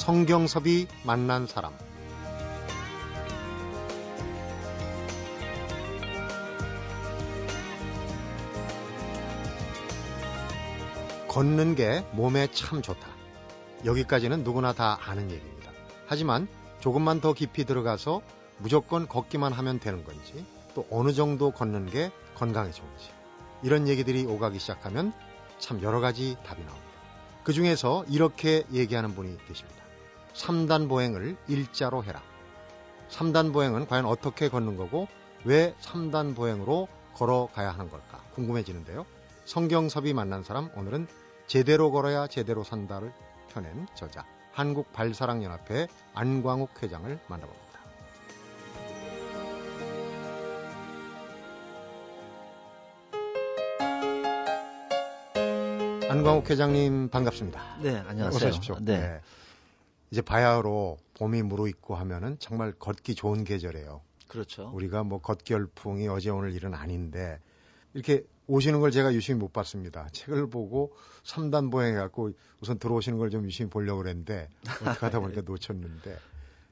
성경섭이 만난 사람 걷는 게 몸에 참 좋다. 여기까지는 누구나 다 아는 얘기입니다. 하지만 조금만 더 깊이 들어가서 무조건 걷기만 하면 되는 건지 또 어느 정도 걷는 게 건강에 좋은지 이런 얘기들이 오가기 시작하면 참 여러 가지 답이 나옵니다. 그 중에서 이렇게 얘기하는 분이 계십니다. 3단 보행을 일자로 해라. 3단 보행은 과연 어떻게 걷는 거고 왜 3단 보행으로 걸어가야 하는 걸까 궁금해지는데요. 성경섭이 만난 사람 오늘은 제대로 걸어야 제대로 산다를 펴낸 저자 한국 발사랑연합회 안광욱 회장을 만나봅니다. 안광욱 회장님 반갑습니다. 네, 안녕하세요. 어서 오십시오. 네. 네. 이제 바야흐로 봄이 무르익고 하면은 정말 걷기 좋은 계절이에요. 그렇죠. 우리가 뭐 걷기 열풍이 어제 오늘 일은 아닌데 이렇게 오시는 걸 제가 유심히 못 봤습니다. 책을 보고 3단 보행해 갖고 우선 들어오시는 걸 좀 유심히 보려고 그랬는데 어떻게 하다 보니까 놓쳤는데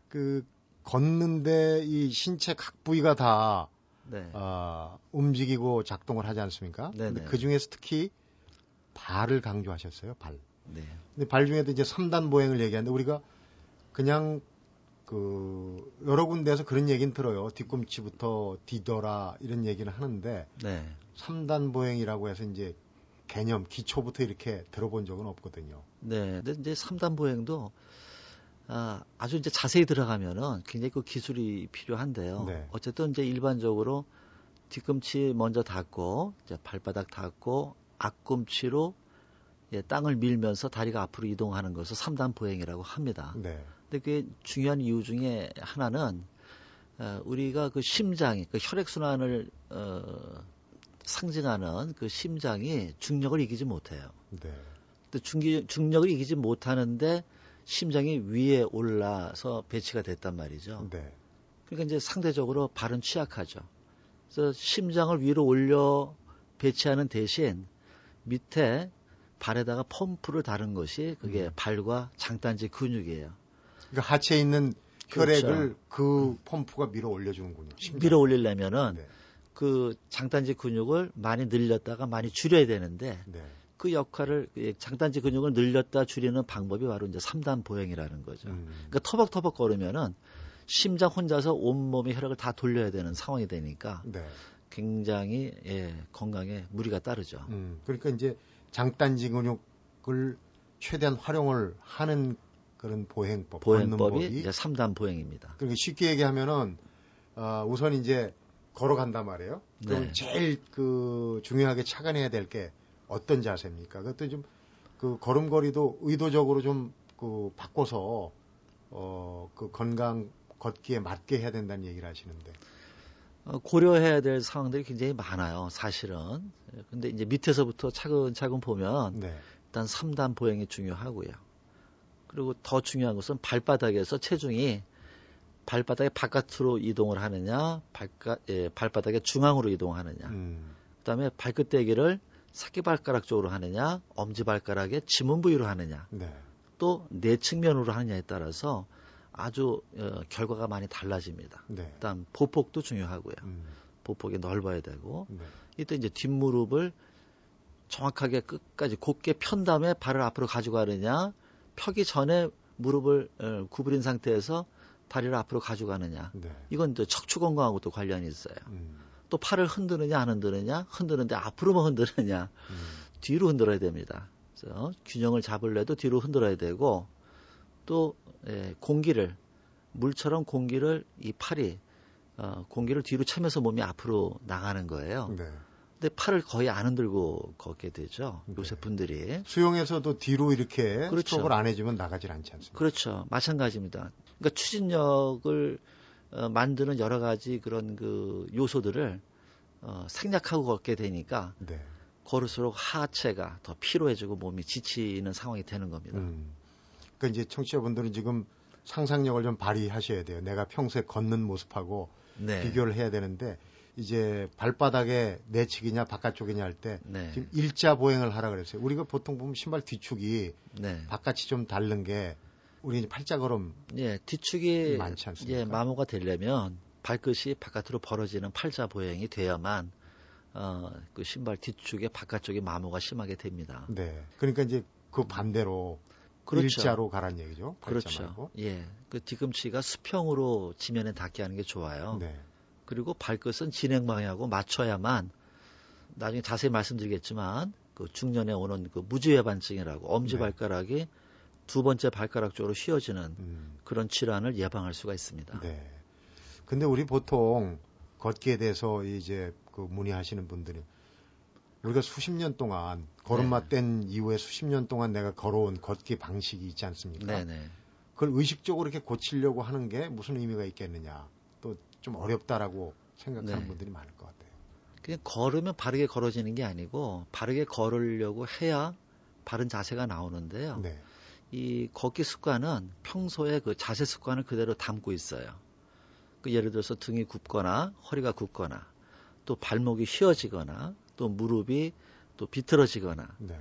그 걷는데 이 신체 각 부위가 다 네. 어, 움직이고 작동을 하지 않습니까? 근데 그 중에서 특히 발을 강조하셨어요. 발. 네. 근데 발 중에도 이제 3단 보행을 얘기하는데 우리가 그냥 그 여러 군데에서 그런 얘기는 들어요. 뒤꿈치부터 뒤돌아 이런 얘기는 하는데 네. 3단 보행이라고 해서 이제 개념 기초부터 이렇게 들어본 적은 없거든요. 네. 근데 이제 3단 보행도 아, 아주 이제 자세히 들어가면은 굉장히 그 기술이 필요한데요. 네. 어쨌든 이제 일반적으로 뒤꿈치 먼저 닿고 이제 발바닥 닿고 앞꿈치로 예, 땅을 밀면서 다리가 앞으로 이동하는 것을 3단 보행이라고 합니다. 네. 근데 그게 중요한 이유 중에 하나는 어, 우리가 그 심장이 그 혈액 순환을 어, 상징하는 그 심장이 중력을 이기지 못해요. 네. 또 중기, 중력을 이기지 못하는데 심장이 위에 올라서 배치가 됐단 말이죠. 네. 그러니까 이제 상대적으로 발은 취약하죠. 그래서 심장을 위로 올려 배치하는 대신 밑에 발에다가 펌프를 다른 것이 그게 음. 발과 장단지 근육이에요. 그러니까 하체에 있는 혈액을 그렇죠. 그 펌프가 밀어 올려주는군요. 심장. 밀어 올리려면은 네. 그 장단지 근육을 많이 늘렸다가 많이 줄여야 되는데 네. 그 역할을 장단지 근육을 늘렸다 줄이는 방법이 바로 이제 3단 보행이라는 거죠. 음. 그러니까 터벅터벅 걸으면은 심장 혼자서 온몸의 혈액을 다 돌려야 되는 상황이 되니까 네. 굉장히 예, 건강에 무리가 따르죠. 음, 그러니까 이제 장단지 근육을 최대한 활용을 하는 그런 보행법, 보행법이 이제 3단 보행입니다. 그러니까 쉽게 얘기하면은 어, 우선 이제 걸어간단 말이에요. 그럼 네. 제일 그 중요하게 착안해야 될 게 어떤 자세입니까? 그것도 좀 그 걸음걸이도 의도적으로 좀 그 바꿔서 어, 그 건강 걷기에 맞게 해야 된다는 얘기를 하시는데. 어, 고려해야 될 상황들이 굉장히 많아요, 사실은. 근데 이제 밑에서부터 차근차근 보면 네. 일단 3단 보행이 중요하고요. 그리고 더 중요한 것은 발바닥에서 체중이 발바닥의 바깥으로 이동을 하느냐, 발가, 예, 발바닥의 중앙으로 이동하느냐. 음. 그 다음에 발끝대기를 새끼발가락 쪽으로 하느냐, 엄지발가락의 지문 부위로 하느냐. 네. 또 내 측면으로 하느냐에 따라서 아주 어, 결과가 많이 달라집니다. 네. 일단 보폭도 중요하고요. 음. 보폭이 넓어야 되고 네. 이때 이제 뒷무릎을 정확하게 끝까지 곧게 편 다음에 발을 앞으로 가져가느냐 펴기 전에 무릎을 어, 구부린 상태에서 다리를 앞으로 가져가느냐 네. 이건 또 척추 건강하고도 관련이 있어요. 음. 또 팔을 흔드느냐 안 흔드느냐 흔드는데 앞으로만 흔드느냐 음. 뒤로 흔들어야 됩니다. 그래서 균형을 잡을래도 뒤로 흔들어야 되고 또 예, 공기를 물처럼 공기를 이 팔이 어, 공기를 뒤로 차면서 몸이 앞으로 나가는 거예요. 네. 근데 팔을 거의 안 흔들고 걷게 되죠. 네. 요새 분들이. 수영에서도 뒤로 이렇게 그렇죠. 스트로크를 안 해주면 나가질 않지 않습니까? 그렇죠. 마찬가지입니다. 그러니까 추진력을 어, 만드는 여러 가지 그런 그 요소들을 어, 생략하고 걷게 되니까 네. 걸을수록 하체가 더 피로해지고 몸이 지치는 상황이 되는 겁니다. 음. 그러니까 이제 청취자분들은 지금 상상력을 좀 발휘하셔야 돼요. 내가 평소에 걷는 모습하고 네. 비교를 해야 되는데 이제 발바닥에 내 측이냐 바깥쪽이냐 할때 네. 지금 일자 보행을 하라 그랬어요. 우리가 보통 보면 신발 뒤축이 네. 바깥이 좀 다른 게 우리 이제 팔자 걸음 예, 뒤축이 많지 않습니까? 예, 마모가 되려면 발끝이 바깥으로 벌어지는 팔자 보행이 돼야만 어, 그 신발 뒤축에 바깥쪽에 마모가 심하게 됩니다. 네. 그러니까 이제 그 반대로 그렇죠. 일자로 가란 얘기죠. 그렇죠. 말고. 예. 그 뒤꿈치가 수평으로 지면에 닿게 하는 게 좋아요. 네. 그리고 발끝은 진행 방향하고 맞춰야만 나중에 자세히 말씀드리겠지만 그 중년에 오는 그 무지외반증이라고 엄지 네. 발가락이 두 번째 발가락 쪽으로 휘어지는 음. 그런 질환을 예방할 수가 있습니다. 네. 근데 우리 보통 걷기에 대해서 이제 그 문의하시는 분들이 우리가 수십 년 동안 걸음마 네. 뗀 이후에 수십 년 동안 내가 걸어온 걷기 방식이 있지 않습니까? 네네. 네. 그걸 의식적으로 이렇게 고치려고 하는 게 무슨 의미가 있겠느냐. 또 좀 어렵다라고 생각하는 네. 분들이 많을 것 같아요. 그냥 걸으면 바르게 걸어지는 게 아니고 바르게 걸으려고 해야 바른 자세가 나오는데요. 네. 이 걷기 습관은 평소에 그 자세 습관을 그대로 담고 있어요. 그 예를 들어서 등이 굽거나 허리가 굽거나 또 발목이 휘어지거나 또 무릎이 또 비틀어지거나 네.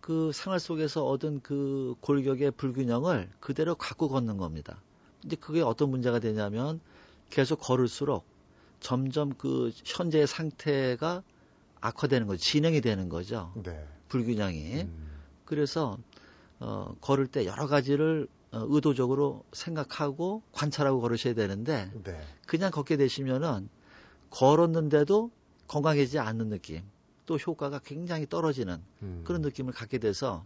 그 생활 속에서 얻은 그 골격의 불균형을 그대로 갖고 걷는 겁니다. 이제 그게 어떤 문제가 되냐면 계속 걸을수록 점점 그 현재의 상태가 악화되는 거죠. 진행이 되는 거죠. 네. 불균형이. 음. 그래서 어, 걸을 때 여러 가지를 어, 의도적으로 생각하고 관찰하고 걸으셔야 되는데 네. 그냥 걷게 되시면은 걸었는데도 건강해지지 않는 느낌 또 효과가 굉장히 떨어지는 음. 그런 느낌을 갖게 돼서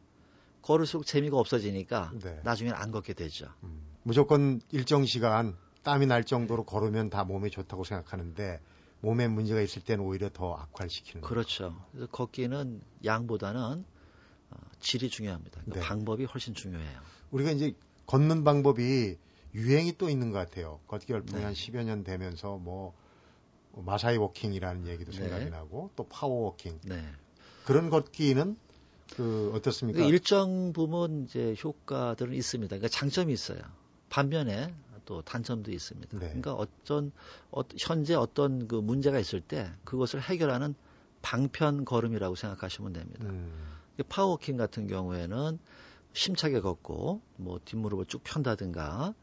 걸을수록 재미가 없어지니까 네. 나중에는 안 걷게 되죠. 음. 무조건 일정 시간 땀이 날 정도로 걸으면 다 몸에 좋다고 생각하는데 몸에 문제가 있을 때는 오히려 더 악화를 시키는 그렇죠. 그래서 걷기는 양보다는 어, 질이 중요합니다. 그러니까 네. 방법이 훨씬 중요해요. 우리가 이제 걷는 방법이 유행이 또 있는 것 같아요. 걷기 열풍이 네. 한 10여 년 되면서 뭐 마사이 워킹이라는 얘기도 네. 생각이 나고 또 파워 워킹. 네. 그런 걷기는 그 어떻습니까? 그 일정 부분 이제 효과들은 있습니다. 그러니까 장점이 있어요. 반면에 또 단점도 있습니다. 네. 그러니까 어떤 어, 현재 어떤 그 문제가 있을 때 그것을 해결하는 방편 걸음이라고 생각하시면 됩니다. 음. 파워워킹 같은 경우에는 심차게 걷고 뭐 뒷무릎을 쭉 편다든가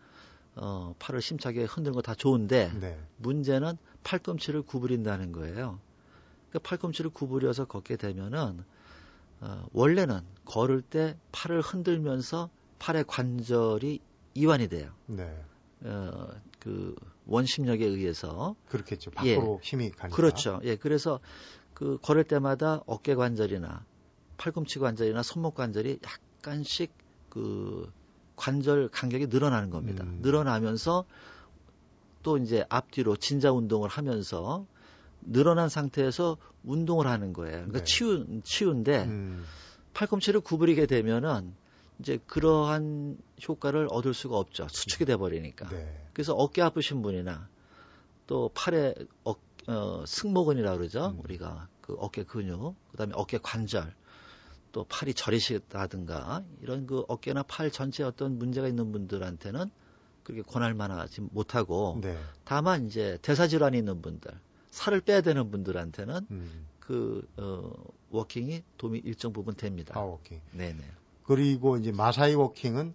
어, 팔을 심차게 흔드는 거 다 좋은데 네. 문제는 팔꿈치를 구부린다는 거예요. 그 팔꿈치를 구부려서 걷게 되면은 어, 원래는 걸을 때 팔을 흔들면서 팔의 관절이 이완이 돼요. 네. 어, 그 원심력에 의해서 그렇겠죠. 밖으로 예, 힘이 가니까. 그렇죠. 예, 그래서 그 걸을 때마다 어깨 관절이나 팔꿈치 관절이나 손목 관절이 약간씩 그 관절 간격이 늘어나는 겁니다. 음. 늘어나면서 또 이제 앞뒤로 진자 운동을 하면서 늘어난 상태에서 운동을 하는 거예요. 그러니까 네. 치유 치유인데 음. 팔꿈치를 구부리게 되면은 이제 그러한 효과를 얻을 수가 없죠. 수축이 돼 버리니까. 네. 그래서 어깨 아프신 분이나 또 팔에 어, 어 승모근이라 고 그러죠. 음. 우리가 그 어깨 근육, 그다음에 어깨 관절 또 팔이 저리시다든가 이런 그 어깨나 팔 전체에 어떤 문제가 있는 분들한테는 그렇게 권할 만하지 못하고 네. 다만 이제 대사 질환이 있는 분들 살을 빼야 되는 분들한테는 음. 그 어, 워킹이 도움이 일정 부분 됩니다. 아, 워킹. 네네. 그리고 이제 마사이 워킹은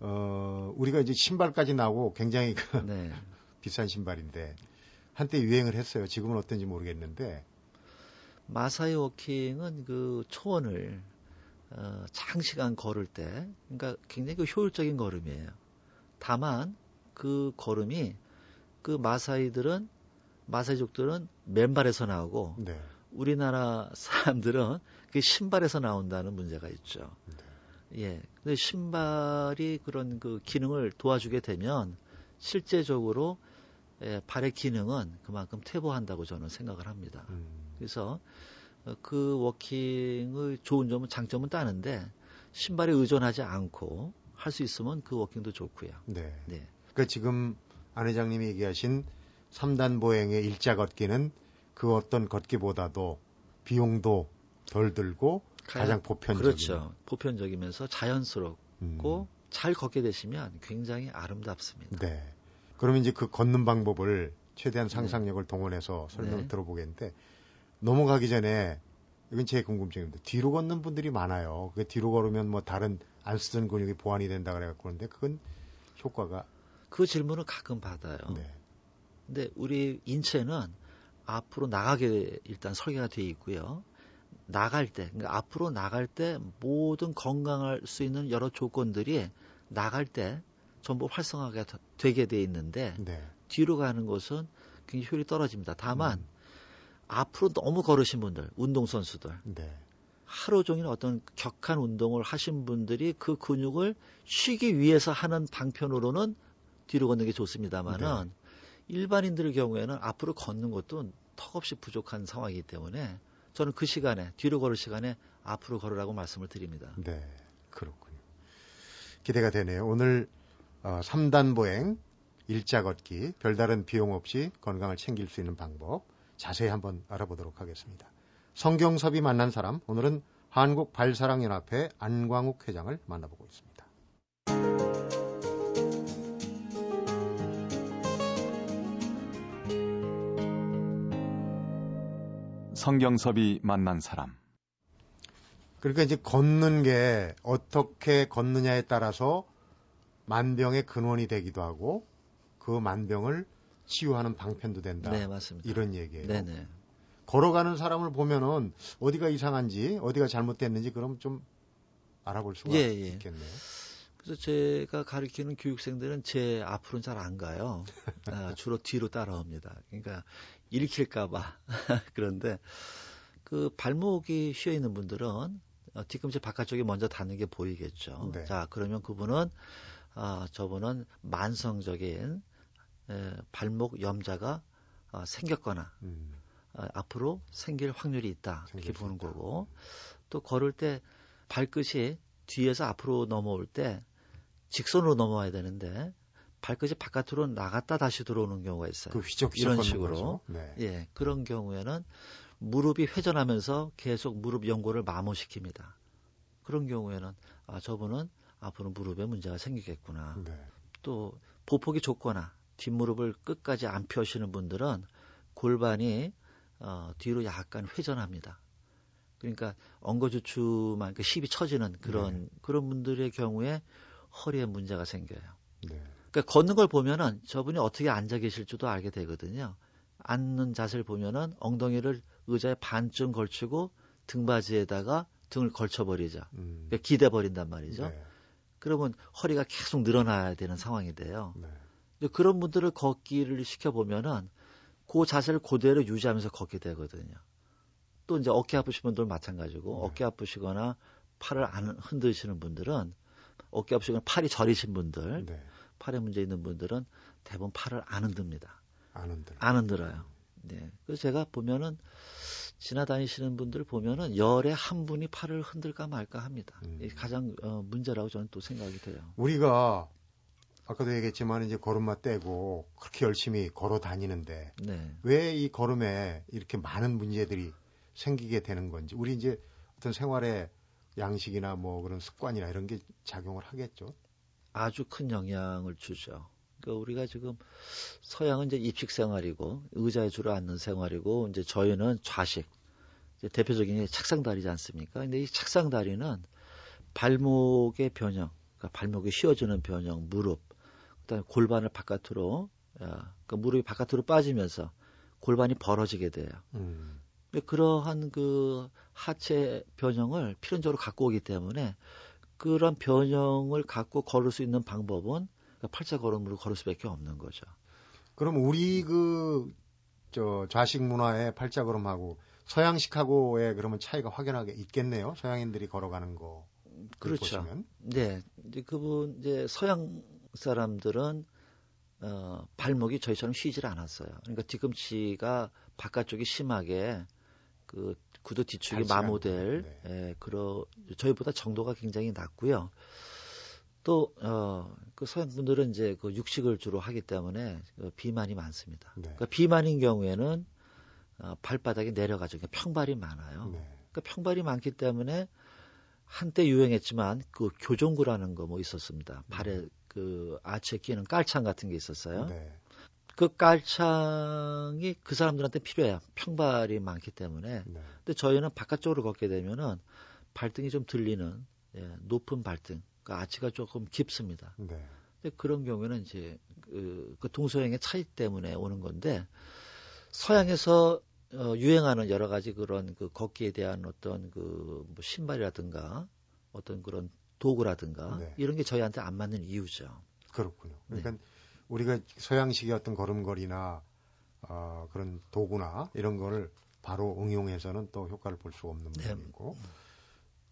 어 우리가 이제 신발까지 나오고 굉장히 그 네. 비싼 신발인데 한때 유행을 했어요. 지금은 어떤지 모르겠는데 마사이 워킹은 그 초원을 어, 장시간 걸을 때, 그러니까 굉장히 그 효율적인 걸음이에요. 다만 그 걸음이 그 마사이들은 마사이족들은 맨발에서 나오고 네. 우리나라 사람들은 그 신발에서 나온다는 문제가 있죠. 네. 예. 근데 신발이 그런 그 기능을 도와주게 되면 실제적으로 예, 발의 기능은 그만큼 퇴보한다고 저는 생각을 합니다. 음. 그래서 어, 그 워킹의 좋은 점은 장점은 따는데 신발에 의존하지 않고 할 수 있으면 그 워킹도 좋고요. 네. 네. 그러니까 지금 안 회장님이 얘기하신 3단 보행의 일자 걷기는 그 어떤 걷기보다도 비용도 덜 들고 가장 보편적인 그렇죠. 보편적이면서 자연스럽고 음. 잘 걷게 되시면 굉장히 아름답습니다. 네. 그러면 이제 그 걷는 방법을 최대한 네. 상상력을 네. 동원해서 설명을 네. 들어보겠는데 넘어가기 전에 이건 제 궁금증입니다. 뒤로 걷는 분들이 많아요. 그 뒤로 걸으면 뭐 다른 안 쓰던 근육이 보완이 된다 그래갖고 그런데 그건 효과가 그 질문을 가끔 받아요. 네. 근데 우리 인체는 앞으로 나가게 일단 설계가 돼 있고요. 나갈 때, 그러니까 앞으로 나갈 때 모든 건강할 수 있는 여러 조건들이 나갈 때 전부 활성화가 되게 돼 있는데 네. 뒤로 가는 것은 굉장히 효율이 떨어집니다. 다만 음. 앞으로 너무 걸으신 분들, 운동선수들, 네. 하루 종일 어떤 격한 운동을 하신 분들이 그 근육을 쉬기 위해서 하는 방편으로는 뒤로 걷는 게 좋습니다만은 네. 일반인들 의 경우에는 앞으로 걷는 것도 턱없이 부족한 상황이기 때문에 저는 그 시간에 뒤로 걸을 시간에 앞으로 걸으라고 말씀을 드립니다. 네, 그렇군요. 기대가 되네요. 오늘 어, 3단 보행, 일자 걷기, 별다른 비용 없이 건강을 챙길 수 있는 방법 자세히 한번 알아보도록 하겠습니다. 성경섭이 만난 사람, 오늘은 한국 발사랑연합회 안광욱 회장을 만나보고 있습니다. 성경섭이 만난 사람. 그러니까 이제 걷는 게 어떻게 걷느냐에 따라서 만병의 근원이 되기도 하고 그 만병을 치유하는 방편도 된다. 네, 맞습니다. 이런 얘기예요. 네네. 걸어가는 사람을 보면은 어디가 이상한지 어디가 잘못됐는지 그럼 좀 알아볼 수가 예, 예. 있겠네요. 그래서 제가 가르치는 교육생들은 제 앞으로는 잘 안 가요. 아, 주로 뒤로 따라옵니다. 그러니까 일으킬까봐. 그런데 그 발목이 휘어 있는 분들은 어, 뒤꿈치 바깥쪽이 먼저 닿는 게 보이겠죠. 네. 자, 그러면 그분은 아, 저분은 만성적인 에, 발목 염자가 어, 생겼거나 음. 어, 앞으로 생길 확률이 있다 이렇게 보는 있다. 거고 또 걸을 때 발끝이 뒤에서 앞으로 넘어올 때 직선으로 넘어와야 되는데 발끝이 바깥으로 나갔다 다시 들어오는 경우가 있어요. 그 휘적 이런 식으로 네. 예 그런 경우에는 무릎이 회전하면서 계속 무릎 연골을 마모시킵니다. 그런 경우에는 아 저분은 앞으로 무릎에 문제가 생기겠구나. 네. 또 보폭이 좁거나 뒷무릎을 끝까지 안 펴시는 분들은 골반이 어, 뒤로 약간 회전합니다. 그러니까 엉거주춤만 그 힙이 처지는 그런 네. 그런 분들의 경우에 허리에 문제가 생겨요. 네. 그러니까 걷는 걸 보면은 저분이 어떻게 앉아 계실지도 알게 되거든요. 앉는 자세를 보면은 엉덩이를 의자에 반쯤 걸치고 등받이에다가 등을 걸쳐버리죠. 음. 그러니까 기대 버린단 말이죠. 네. 그러면 허리가 계속 늘어나야 되는 상황이 돼요. 네. 그런 분들을 걷기를 시켜보면은 그 자세를 그대로 유지하면서 걷게 되거든요. 또 이제 어깨 아프신 분들 마찬가지고 네. 어깨 아프시거나 팔을 안 흔드시는 분들은 어깨 아프시거나 팔이 저리신 분들, 네. 팔에 문제 있는 분들은 대부분 팔을 안 흔듭니다. 안 흔들. 안 흔들어요. 네. 그래서 제가 보면은 지나다니시는 분들 보면은 열에 한 분이 팔을 흔들까 말까 합니다. 음. 가장 어, 문제라고 저는 또 생각이 돼요. 우리가 아까도 얘기했지만 이제 걸음마 떼고 그렇게 열심히 걸어 다니는데 네. 왜이 걸음에 이렇게 많은 문제들이 생기게 되는 건지 우리 이제 어떤 생활의 양식이나 뭐 그런 습관이나 이런 게 작용을 하겠죠. 아주 큰 영향을 주죠. 그러니까 우리가 지금 서양은 이제 입식 생활이고 의자에 주로 앉는 생활이고 이제 저희는 좌식. 이제 대표적인 게 책상다리지 않습니까? 근데 이 책상다리는 발목의 변형, 그러니까 발목이 휘어지는 변형, 무릎, 그다음에 골반을 바깥으로, 그러니까 무릎이 바깥으로 빠지면서 골반이 벌어지게 돼요. 음. 그러한 그 하체 변형을 필연적으로 갖고 오기 때문에 그런 변형을 갖고 걸을 수 있는 방법은 그러니까 팔자 걸음으로 걸을 수밖에 없는 거죠. 그럼 우리 그 저 좌식 문화의 팔자 걸음하고 서양식하고의 그러면 차이가 확연하게 있겠네요. 서양인들이 걸어가는 거. 그렇죠. 보시면. 네. 이제 그분 이제 서양 사람들은 어, 발목이 저희처럼 쉬질 않았어요. 그러니까 뒤꿈치가 바깥쪽이 심하게 그 구두 뒤축이 마모델, 네. 예, 그러 저희보다 정도가 굉장히 낮고요. 또, 어, 그 서양 분들은 이제 그 육식을 주로 하기 때문에 그 비만이 많습니다. 네. 그러니까 비만인 경우에는 어, 발바닥이 내려가죠. 그러니까 평발이 많아요. 네. 그러니까 평발이 많기 때문에 한때 유행했지만 그 교정구라는 거 뭐 있었습니다. 발에 네. 그 아치에 끼는 깔창 같은 게 있었어요. 네. 그 깔창이 그 사람들한테 필요해요. 평발이 많기 때문에. 네. 근데 저희는 바깥쪽으로 걷게 되면은 발등이 좀 들리는 예, 높은 발등 그 아치가 조금 깊습니다. 네. 근데 그런 경우에는 이제 그, 그 동서양의 차이 때문에 오는 건데 서양에서 어, 유행하는 여러 가지 그런 그 걷기에 대한 어떤 그 뭐 신발이라든가 어떤 그런 도구라든가 네. 이런 게 저희한테 안 맞는 이유죠. 그렇군요. 네. 그러니까 네. 우리가 서양식의 어떤 걸음걸이나 어, 그런 도구나 이런 거를 바로 응용해서는 또 효과를 볼 수 없는 네. 부분이고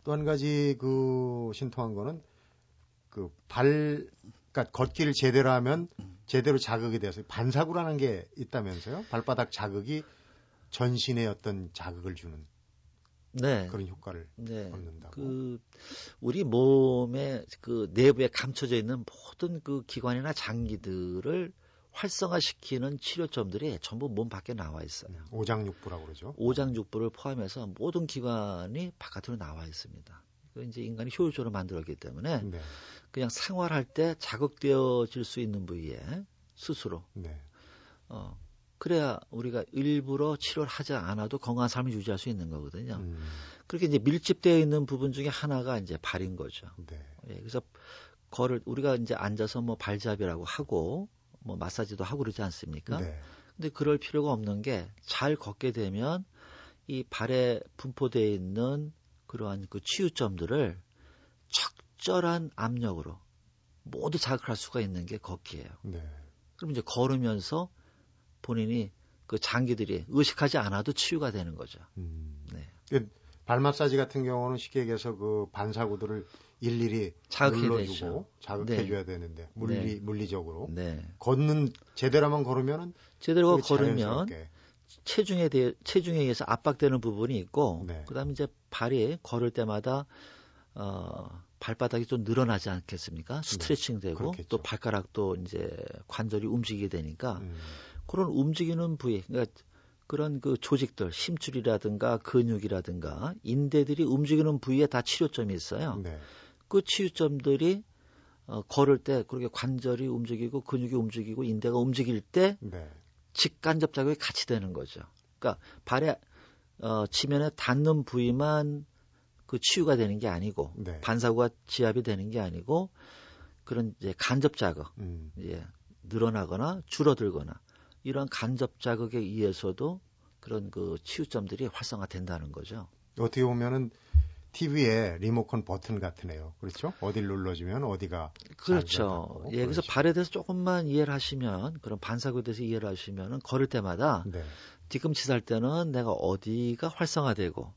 또한 가지 그 신통한 거는 그 발, 그러니까 걷기를 제대로 하면 제대로 자극이 돼서 반사구라는 게 있다면서요? 발바닥 자극이 전신에 어떤 자극을 주는 네. 그런 효과를 네. 얻는다고. 그 우리 몸의 그 내부에 감춰져 있는 모든 그 기관이나 장기들을 활성화시키는 치료점들이 전부 몸 밖에 나와 있어요. 음, 오장육부라고 그러죠. 오장육부를 포함해서 모든 기관이 바깥으로 나와 있습니다. 그 이제 인간이 효율적으로 만들었기 때문에 네. 그냥 생활할 때 자극되어질 수 있는 부위에 스스로 네. 어, 그래야 우리가 일부러 치료를 하지 않아도 건강한 삶을 유지할 수 있는 거거든요. 음. 그렇게 이제 밀집되어 있는 부분 중에 하나가 이제 발인 거죠. 네. 예, 그래서 걸을 우리가 이제 앉아서 뭐 발잡이라고 하고 뭐 마사지도 하고 그러지 않습니까? 네. 근데 그럴 필요가 없는 게 잘 걷게 되면 이 발에 분포되어 있는 그러한 그 치유점들을 적절한 압력으로 모두 자극할 수가 있는 게 걷기예요. 네. 그럼 이제 걸으면서 본인이 그 장기들이 의식하지 않아도 치유가 되는 거죠. 음. 네. 그발 마사지 같은 경우는 쉽게 얘기해서 그 반사구들을 일일이 눌러주고 자극해줘야 네. 되는데 물리 네. 물리적으로 네. 걷는 제대로만 걸으면은 제대로 걸으면 체중에 대해 체중에 의해서 압박되는 부분이 있고 네. 그다음에 이제 발이 걸을 때마다 어 발바닥이 좀 늘어나지 않겠습니까? 네. 스트레칭 되고 또 발가락도 이제 관절이 움직이게 되니까 음. 그런 움직이는 부위, 그러니까 그런 그 조직들, 심줄이라든가 근육이라든가 인대들이 움직이는 부위에 다 치료점이 있어요. 네. 그 치유점들이 어, 걸을 때 그렇게 관절이 움직이고 근육이 움직이고 인대가 움직일 때 네. 직간접 작용이 같이 되는 거죠. 그러니까 발에 어, 지면에 닿는 부위만 그 치유가 되는 게 아니고 네. 반사구가 지압이 되는 게 아니고 그런 이제 간접 자극, 음. 예, 늘어나거나 줄어들거나 이런 간접 자극에 의해서도 그런 그 치유점들이 활성화된다는 거죠. 어떻게 보면은 TV에 리모컨 버튼 같으네요. 그렇죠? 어디를 눌러주면 어디가 그렇죠. 예, 그래서 발에 대해서 조금만 이해를 하시면 그런 반사구에 대해서 이해를 하시면은 걸을 때마다 네. 뒤꿈치 살 때는 내가 어디가 활성화되고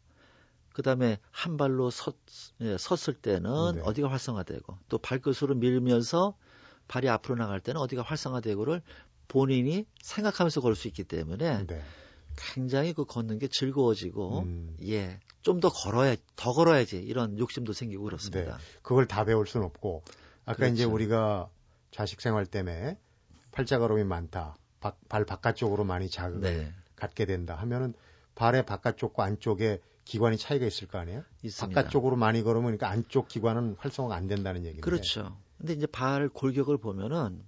그다음에 한 발로 섰, 예, 섰을 때는 네. 어디가 활성화되고 또 발끝으로 밀면서 발이 앞으로 나갈 때는 어디가 활성화되고를 본인이 생각하면서 걸 수 있기 때문에 네. 굉장히 그 걷는 게 즐거워지고 음. 예. 좀 더 걸어야 더 걸어야지 이런 욕심도 생기고 그렇습니다. 네. 그걸 다 배울 수는 없고 아까 그렇죠. 이제 우리가 자식 생활 때문에 팔자걸음이 많다. 바, 발 바깥쪽으로 많이 자극을 네. 갖게 된다 하면은 발의 바깥쪽과 안쪽에 기관이 차이가 있을 거 아니에요? 있습니다. 바깥쪽으로 많이 걸으면 그러니까 안쪽 기관은 활성화가 안 된다는 얘기인데. 그렇죠. 근데 이제 발 골격을 보면은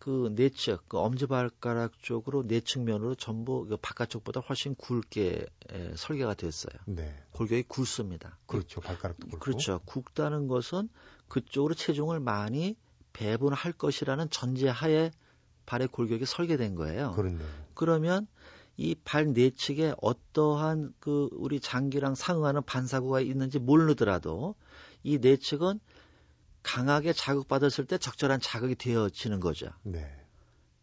그 내측, 그 엄지발가락 쪽으로 내측면으로 전부 그 바깥쪽보다 훨씬 굵게 에, 설계가 됐어요. 네. 골격이 굵습니다. 그렇죠. 발가락도 굵고. 그렇죠. 굵다는 것은 그쪽으로 체중을 많이 배분할 것이라는 전제하에 발의 골격이 설계된 거예요. 그렇네요. 그러면 이 발 내측에 어떠한 그 우리 장기랑 상응하는 반사구가 있는지 모르더라도 이 내측은 강하게 자극받았을 때 적절한 자극이 되어지는 거죠. 네.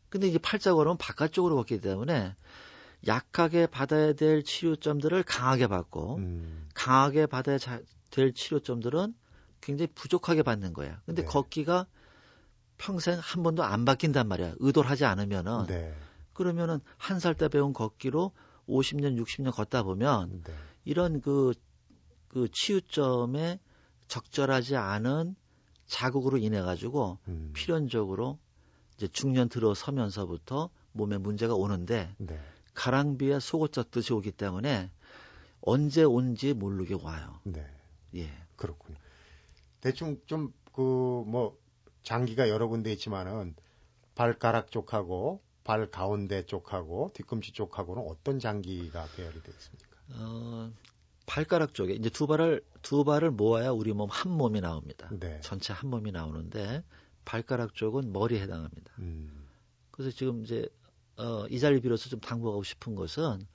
근데 이제 팔자걸음은 바깥쪽으로 걷기 때문에 약하게 받아야 될 치료점들을 강하게 받고 음. 강하게 받아야 될 치료점들은 굉장히 부족하게 받는 거야. 근데 네. 걷기가 평생 한 번도 안 바뀐단 말이야. 의도를 하지 않으면은. 네. 그러면은 한 살 때 배운 걷기로 50년, 60년 걷다 보면 네. 이런 그, 그 치유점에 적절하지 않은 자극으로 인해 가지고 음. 필연적으로 이제 중년 들어서면서부터 몸에 문제가 오는데 네. 가랑비에 속옷 젖듯이 오기 때문에 언제 온지 모르게 와요. 네. 예. 그렇군요. 대충 좀 그 뭐 장기가 여러 군데 있지만은 발가락 쪽하고 발 가운데 쪽하고 뒤꿈치 쪽하고는 어떤 장기가 배열이 되어 있습니까? 어, 발가락 쪽에 이제 두 발을 두 발을 모아야 우리 몸 한 몸이 나옵니다. 네. 전체 한 몸이 나오는데 발가락 쪽은 머리에 해당합니다. 음. 그래서 지금 이제 어, 이 자리를 빌어서 좀 당부하고 싶은 것은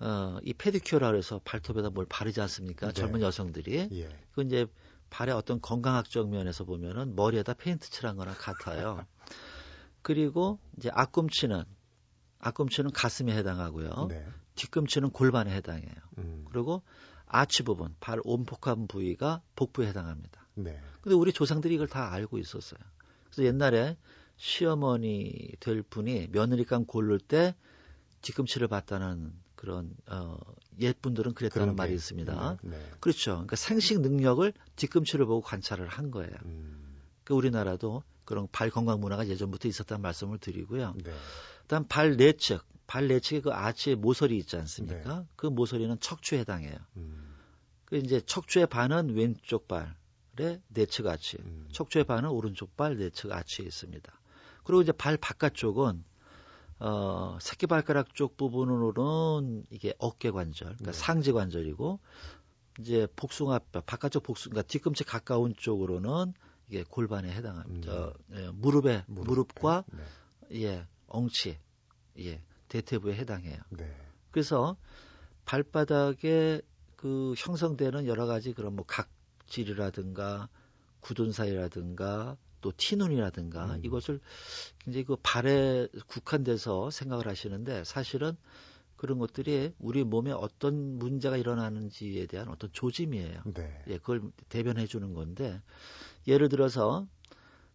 어, 이 페디큐어라 그래서 발톱에다 뭘 바르지 않습니까? 네. 젊은 여성들이. 예. 그 이제 발의 어떤 건강학적 면에서 보면은 머리에다 페인트 칠한 거랑 같아요. 그리고 이제 앞꿈치는 앞꿈치는 가슴에 해당하고요. 네. 뒤꿈치는 골반에 해당해요. 음. 그리고 아치 부분, 발 온폭한 부위가 복부에 해당합니다. 네. 근데 우리 조상들이 이걸 다 알고 있었어요. 그래서 옛날에 시어머니 될 분이 며느리감 고를 때 뒤꿈치를 봤다는 그런 어, 옛분들은 그랬다는 말이 있습니다. 네, 네. 그렇죠. 그러니까 생식 능력을 뒤꿈치를 보고 관찰을 한 거예요. 음. 그 우리나라도 그런 발 건강 문화가 예전부터 있었다는 말씀을 드리고요. 네. 그다음 발 내측, 발 내측에 그 아치의 모서리 있지 않습니까? 네. 그 모서리는 척추에 해당해요. 음. 그 이제 척추의 반은 왼쪽 발의 내측 아치, 음. 척추의 반은 오른쪽 발 내측 아치에 있습니다. 그리고 이제 발 바깥쪽은 어, 새끼발가락 쪽 부분으로는 이게 어깨 관절, 그러니까 네. 상지 관절이고 이제 복숭아 바깥쪽 복숭, 그러니까 뒤꿈치 가까운 쪽으로는 이게 골반에 해당합니다. 음. 예, 무릎에 무릎, 무릎과 네. 예 엉치, 예 대퇴부에 해당해요. 네. 그래서 발바닥에 그 형성되는 여러 가지 그런 뭐 각질이라든가 굳은 사이라든가 또 티눈이라든가 음. 이것을 굉장히 그 발에 국한돼서 생각을 하시는데 사실은 그런 것들이 우리 몸에 어떤 문제가 일어나는지에 대한 어떤 조짐이에요. 네. 예, 그걸 대변해 주는 건데 예를 들어서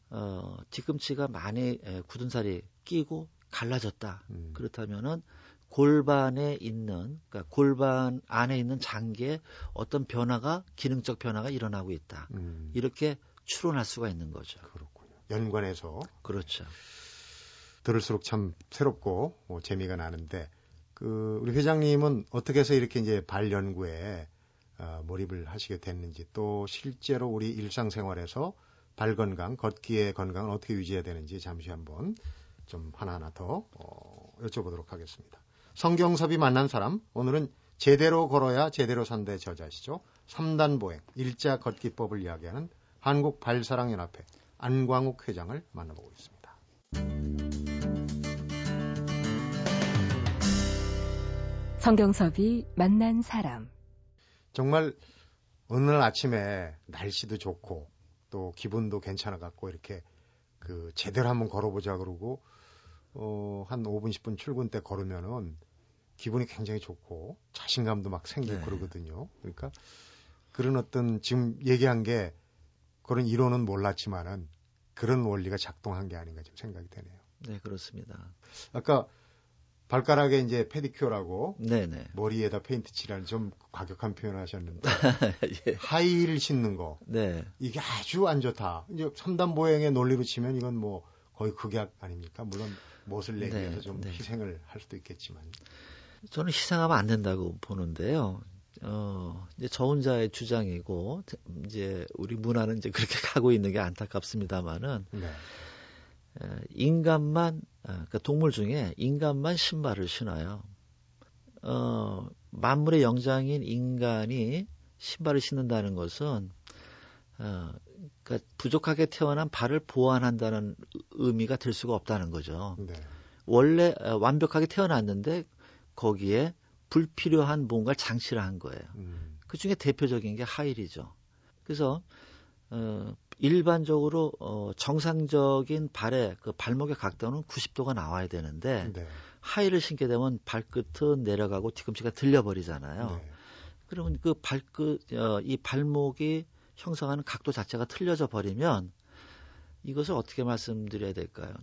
어, 뒤꿈치가 많이 예, 굳은 살이 끼고 갈라졌다. 음. 그렇다면은 골반에 있는 그러니까 골반 안에 있는 장기에 어떤 변화가 기능적 변화가 일어나고 있다. 음. 이렇게 추론할 수가 있는 거죠. 그렇군요. 연관해서. 그렇죠. 들을수록 참 새롭고 뭐 재미가 나는데 그 우리 회장님은 어떻게 해서 이렇게 이제 발 연구에 어, 몰입을 하시게 됐는지 또 실제로 우리 일상생활에서 발 건강, 걷기의 건강을 어떻게 유지해야 되는지 잠시 한번 좀 하나하나 더 어, 여쭤보도록 하겠습니다. 성경섭이 만난 사람 오늘은 제대로 걸어야 제대로 산다의 저자시죠. 3단 보행, 일자 걷기법을 이야기하는 한국 발사랑연합회 안광욱 회장을 만나보고 있습니다. 성경섭이 만난 사람. 정말 날 아침에 날씨도 좋고 또 기분도 괜찮아 갖고 이렇게 그 제대로 한번 걸어보자 그러고 어, 한 5분 10분 출근 때 걸으면은 기분이 굉장히 좋고 자신감도 막 생기고 네. 그러거든요. 그러니까 그런 어떤 지금 얘기한 게 그런 이론은 몰랐지만은 그런 원리가 작동한 게 아닌가 좀 생각이 되네요. 네, 그렇습니다. 아까 발가락에 이제 페디큐어라고 네네. 머리에다 페인트 칠하는 좀 과격한 표현을 하셨는데 예. 하이힐 신는 거 네. 이게 아주 안 좋다. 이제 3단 보행의 논리로 치면 이건 뭐 거의 극약 아닙니까? 물론 못을 내기 위해서 네, 좀 네. 희생을 할 수도 있겠지만 저는 희생하면 안 된다고 보는데요. 어, 이제 저 혼자의 주장이고, 이제 우리 문화는 이제 그렇게 가고 있는 게 안타깝습니다만은, 네. 에, 인간만, 아, 그 동물 중에 인간만 신발을 신어요. 어, 만물의 영장인 인간이 신발을 신는다는 것은, 어, 그러니까 부족하게 태어난 발을 보완한다는 의미가 될 수가 없다는 거죠. 네. 원래 어, 완벽하게 태어났는데 거기에 불필요한 뭔가를 장치를 한 거예요. 음. 그 중에 대표적인 게 하일이죠. 그래서 어, 일반적으로 어, 정상적인 발의 그 발목의 각도는 90도가 나와야 되는데 네. 하일을 신게 되면 발끝은 내려가고 뒤꿈치가 들려버리잖아요. 네. 그러면 그 발끝 어, 이 발목이 형성하는 각도 자체가 틀려져 버리면 이것을 어떻게 말씀드려야 될까요?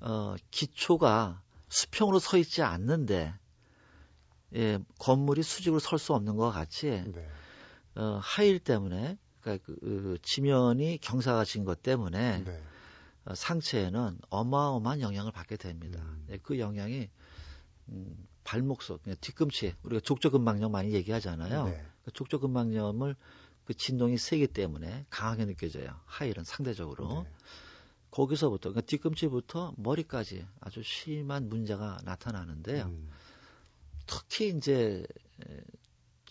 어, 기초가 수평으로 서 있지 않는데 예, 건물이 수직으로 설 수 없는 것 같이 네. 어, 하일 때문에 그러니까 그, 그 지면이 경사가 진 것 때문에 네. 어, 상체에는 어마어마한 영향을 받게 됩니다. 음. 예, 그 영향이 음, 발목 속, 뒤꿈치 우리가 족저근막염 많이 얘기하잖아요. 네. 그 족저근막염을 그 진동이 세기 때문에 강하게 느껴져요. 하일은 상대적으로. 네. 거기서부터 그러니까 뒤꿈치부터 머리까지 아주 심한 문제가 나타나는데요. 음. 특히 이제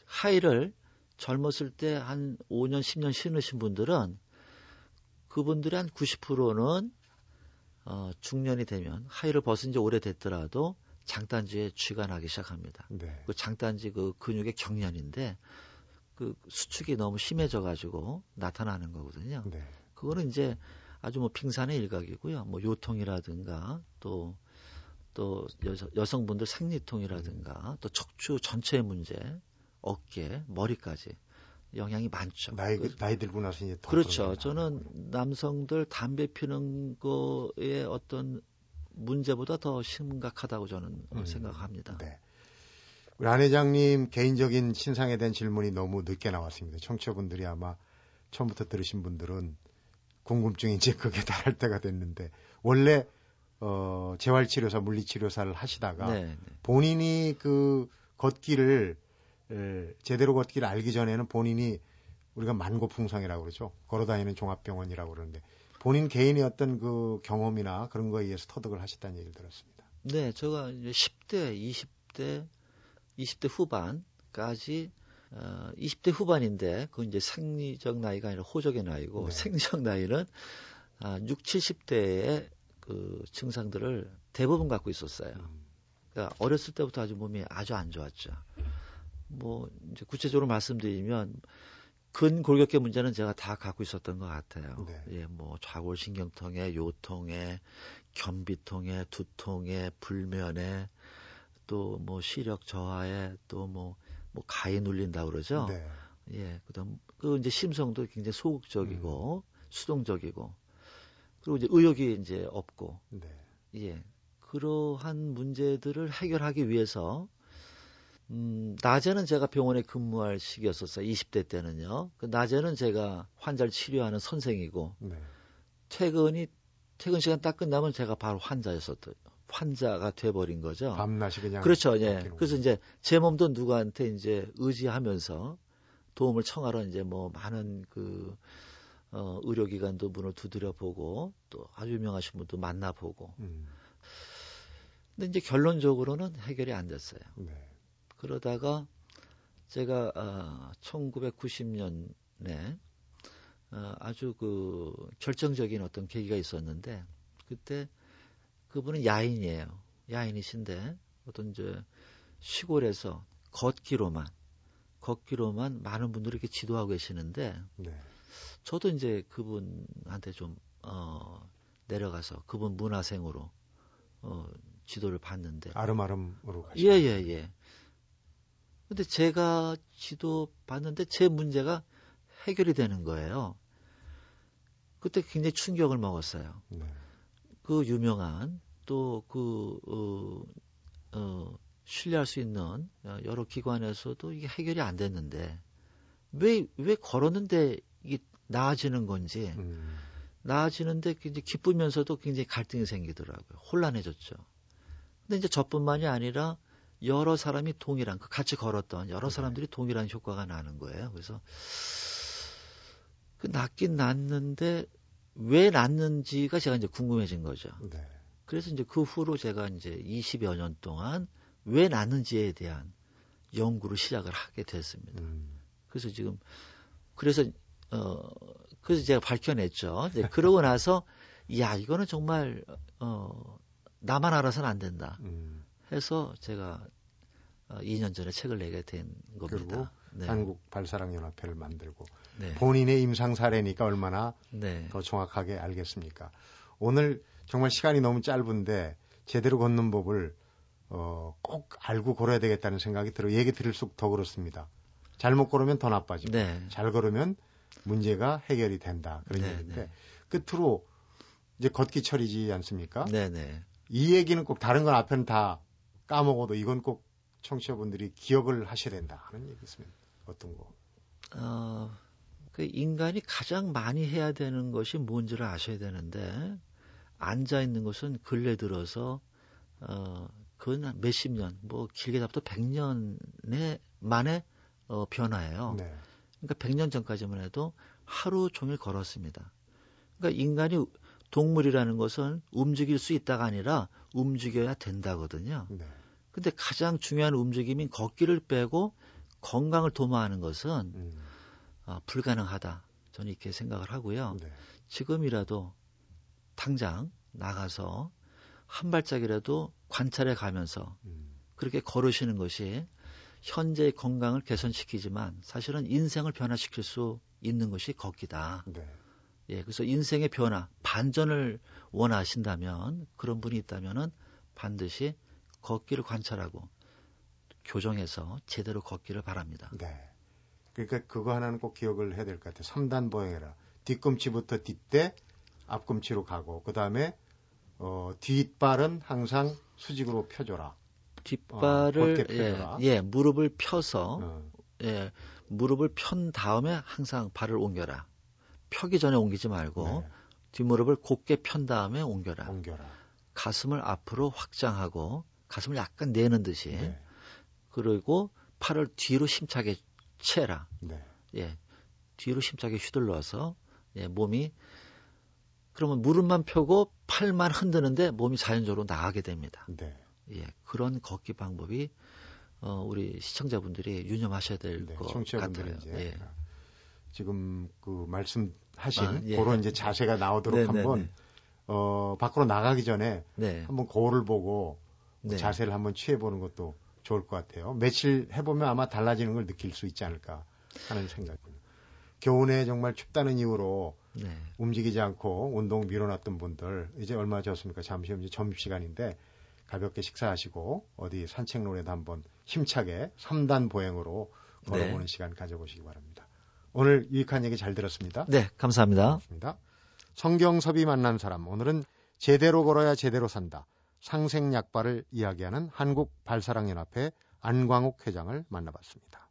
하이를 젊었을 때 한 5년, 10년 신으신 분들은 그분들의 한 90%는 어, 중년이 되면 하이를 벗은 지 오래됐더라도 장단지에 쥐가 나기 시작합니다. 네. 그 장단지 그 근육의 경련인데 그 수축이 너무 심해져 가지고 나타나는 거거든요. 네. 그거는 이제 아주 뭐 빙산의 일각이고요. 뭐 요통이라든가 또, 또 여, 성분들 생리통이라든가 또 척추 전체의 문제, 어깨, 머리까지 영향이 많죠. 나이, 그, 나이 들고 나서 이제 그렇죠. 저는 남성들 담배 피는 거에 어떤 문제보다 더 심각하다고 저는 음, 생각합니다. 네. 우리 안 회장님 개인적인 신상에 대한 질문이 너무 늦게 나왔습니다. 청취자분들이 아마 처음부터 들으신 분들은 궁금증이 이제 그게 달할 때가 됐는데 원래 어 재활치료사 물리치료사를 하시다가 네, 네. 본인이 그 걷기를 에, 제대로 걷기를 알기 전에는 본인이 우리가 만고풍성이라고 그러죠. 걸어다니는 종합병원이라고 그러는데 본인 개인의 어떤 그 경험이나 그런 거에 의해서 터득을 하셨다는 얘기를 들었습니다. 네, 제가 이제 10대, 20대, 20대 후반까지 어, 20대 후반인데 그 이제 생리적 나이가 아니라 호적의 나이고 네. 생리적 나이는 아, 6, 70대의 그 증상들을 대부분 갖고 있었어요. 음. 그러니까 어렸을 때부터 아주 몸이 아주 안 좋았죠. 뭐 이제 구체적으로 말씀드리면 근골격계 문제는 제가 다 갖고 있었던 것 같아요. 네. 예, 뭐 좌골신경통에, 요통에, 견비통에, 두통에, 불면에, 또 뭐 시력 저하에, 또뭐 뭐 가에 눌린다 그러죠. 네. 예, 그다음 그 이제 심성도 굉장히 소극적이고 음. 수동적이고 그리고 이제 의욕이 이제 없고 네. 예, 그러한 문제들을 해결하기 위해서 음, 낮에는 제가 병원에 근무할 시기였었어요. 20대 때는요. 그 낮에는 제가 환자를 치료하는 선생이고 네. 퇴근이 퇴근 시간 딱 끝나면 제가 바로 환자였었던 환자가 돼버린 거죠. 밤낮이 그냥. 그렇죠. 예. 그래서 이제 제 몸도 누구한테 이제 의지하면서 도움을 청하러 이제 뭐 많은 그, 어, 의료기관도 문을 두드려 보고 또 아주 유명하신 분도 만나보고. 음. 근데 이제 결론적으로는 해결이 안 됐어요. 네. 그러다가 제가 어, 1990년에 어, 아주 그 결정적인 어떤 계기가 있었는데 그때 그분은 야인이에요. 야인이신데 어떤 이제 시골에서 걷기로만 걷기로만 많은 분들이 이렇게 지도하고 계시는데 네. 저도 이제 그분한테 좀 어, 내려가서 그분 문화생으로 어, 지도를 받는데 아름아름으로 가시 예예예. 예, 예. 근데 제가 지도 받는데 제 문제가 해결이 되는 거예요. 그때 굉장히 충격을 먹었어요. 네. 그 유명한 또 그, 어, 어, 신뢰할 수 있는 여러 기관에서도 이게 해결이 안 됐는데 왜, 왜 걸었는데 이게 나아지는 건지 음. 나아지는데 굉장히 기쁘면서도 굉장히 갈등이 생기더라고요. 혼란해졌죠. 근데 이제 저뿐만이 아니라 여러 사람이 동일한, 그 같이 걸었던 여러 네. 사람들이 동일한 효과가 나는 거예요. 그래서 그 낫긴 낫는데 왜 났는지가 제가 이제 궁금해진 거죠. 네. 그래서 이제 그 후로 제가 이제 20여 년 동안 왜 났는지에 대한 연구를 시작을 하게 됐습니다. 음. 그래서 지금 그래서 어 그래서 제가 밝혀냈죠. 이제 그러고 나서 야 이거는 정말 어 나만 알아서는 안 된다. 음. 해서 제가 어, 2년 전에 책을 내게 된 겁니다. 네. 한국 발사랑 연합회를 만들고 네. 본인의 임상 사례니까 얼마나 네. 더 정확하게 알겠습니까? 오늘 정말 시간이 너무 짧은데 제대로 걷는 법을 어, 꼭 알고 걸어야 되겠다는 생각이 들어 얘기 들을수록 더 그렇습니다. 잘못 걸으면 더 나빠지고 네. 잘 걸으면 문제가 해결이 된다 그런 네, 얘기인데 네. 끝으로 이제 걷기 철이지 않습니까? 네네. 이 얘기는 꼭 다른 건 앞에는 다 까먹어도 이건 꼭 청취자분들이 기억을 하셔야 된다 하는 얘기 있으면 어떤 거? 어, 그 인간이 가장 많이 해야 되는 것이 뭔지를 아셔야 되는데 앉아 있는 것은 근래 들어서 어, 그건 몇십 년, 뭐 길게 잡도 100년에 만에 어, 변화예요. 네. 그러니까 100년 전까지만 해도 하루 종일 걸었습니다. 그러니까 인간이 동물이라는 것은 움직일 수 있다가 아니라 움직여야 된다거든요. 네. 근데 가장 중요한 움직임인 걷기를 빼고 건강을 도모하는 것은 음. 어, 불가능하다. 저는 이렇게 생각을 하고요. 네. 지금이라도 당장 나가서 한 발짝이라도 관찰해 가면서 음. 그렇게 걸으시는 것이 현재의 건강을 개선시키지만 사실은 인생을 변화시킬 수 있는 것이 걷기다. 네. 예, 그래서 인생의 변화, 반전을 원하신다면 그런 분이 있다면은 반드시 걷기를 관찰하고 교정해서 제대로 걷기를 바랍니다. 네. 그러니까 그거 하나는 꼭 기억을 해야 될 것 같아요. 3단 보행해라. 뒤꿈치부터 뒷대, 앞꿈치로 가고, 그 다음에, 어, 뒷발은 항상 수직으로 펴줘라. 뒷발을, 어, 예, 예, 무릎을 펴서, 어. 예, 무릎을 편 다음에 항상 발을 옮겨라. 펴기 전에 옮기지 말고, 네. 뒷무릎을 곧게 편 다음에 옮겨라. 옮겨라. 가슴을 앞으로 확장하고, 가슴을 약간 내는 듯이, 네. 그리고 팔을 뒤로 심차게 채라. 네. 예. 뒤로 심차게 휘둘러서 예, 몸이 그러면 무릎만 펴고 팔만 흔드는데 몸이 자연적으로 나가게 됩니다. 네. 예. 그런 걷기 방법이 어, 우리 시청자분들이 유념하셔야 될것 네, 같아요. 이제 예. 지금 그 말씀하신 아, 예. 그런 이제 자세가 나오도록 네, 네 한번 네. 어, 밖으로 나가기 전에 네. 한번 거울을 보고 네. 자세를 한번 취해 보는 것도 좋을 것 같아요. 며칠 해보면 아마 달라지는 걸 느낄 수 있지 않을까 하는 생각입니다. 겨우내 정말 춥다는 이유로 네. 움직이지 않고 운동 미뤄놨던 분들 이제 얼마 졌습니까? 잠시 후 이제 점심시간인데 가볍게 식사하시고 어디 산책로에도 한번 힘차게 3단 보행으로 걸어보는 네. 시간 가져보시기 바랍니다. 오늘 유익한 얘기 잘 들었습니다. 네, 감사합니다. 고맙습니다. 성경섭이 만난 사람 오늘은 제대로 걸어야 제대로 산다. 상생약발을 이야기하는 한국 발사랑연합회 안광욱 회장을 만나봤습니다.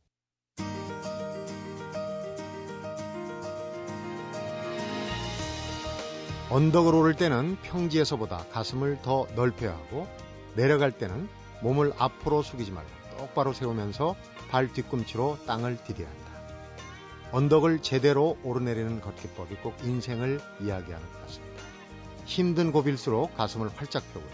언덕을 오를 때는 평지에서보다 가슴을 더 넓혀야 하고 내려갈 때는 몸을 앞으로 숙이지 말고 똑바로 세우면서 발 뒤꿈치로 땅을 디뎌야 한다. 언덕을 제대로 오르내리는 걷기법이 꼭 인생을 이야기하는 것 같습니다. 힘든 고비일수록 가슴을 활짝 펴고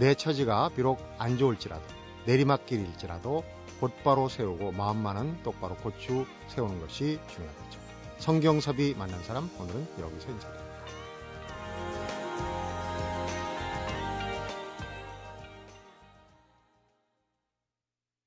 내 처지가 비록 안 좋을지라도 내리막길일지라도 곧바로 세우고 마음만은 똑바로 고추 세우는 것이 중요하겠죠. 성경섭이 만난 사람 오늘은 여기서 인사드립니다.